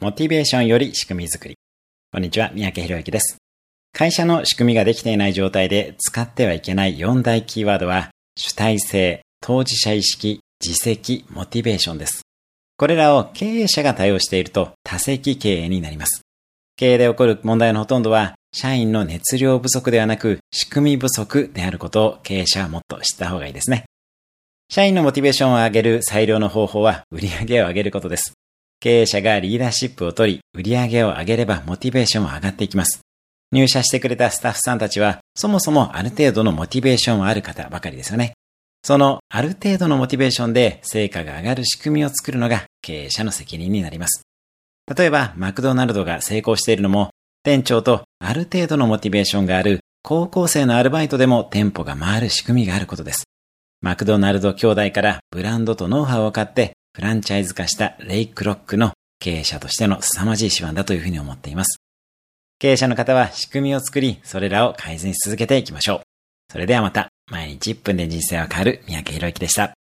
モチベーションより仕組み作り。こんにちは、三宅博之です。会社の仕組みができていない状態で使ってはいけない4大キーワードは、主体性、当事者意識、自責、モチベーションです。これらを経営者が対応していると多責経営になります。経営で起こる問題のほとんどは、社員の熱量不足ではなく、仕組み不足であることを経営者はもっと知った方がいいですね。社員のモチベーションを上げる最良の方法は、売り上げを上げることです。経営者がリーダーシップを取り、売り上げを上げればモチベーションも上がっていきます。入社してくれたスタッフさんたちは、そもそもある程度のモチベーションはある方ばかりですよね。そのある程度のモチベーションで成果が上がる仕組みを作るのが経営者の責任になります。例えば、マクドナルドが成功しているのも、店長とある程度のモチベーションがある高校生のアルバイトでも店舗が回る仕組みがあることです。マクドナルド兄弟からブランドとノウハウを買ってフランチャイズ化したレイクロックの経営者としての凄まじい手腕だというふうに思っています。経営者の方は仕組みを作り、それらを改善し続けていきましょう。それではまた、毎日1分で人生は変わる三宅宏之でした。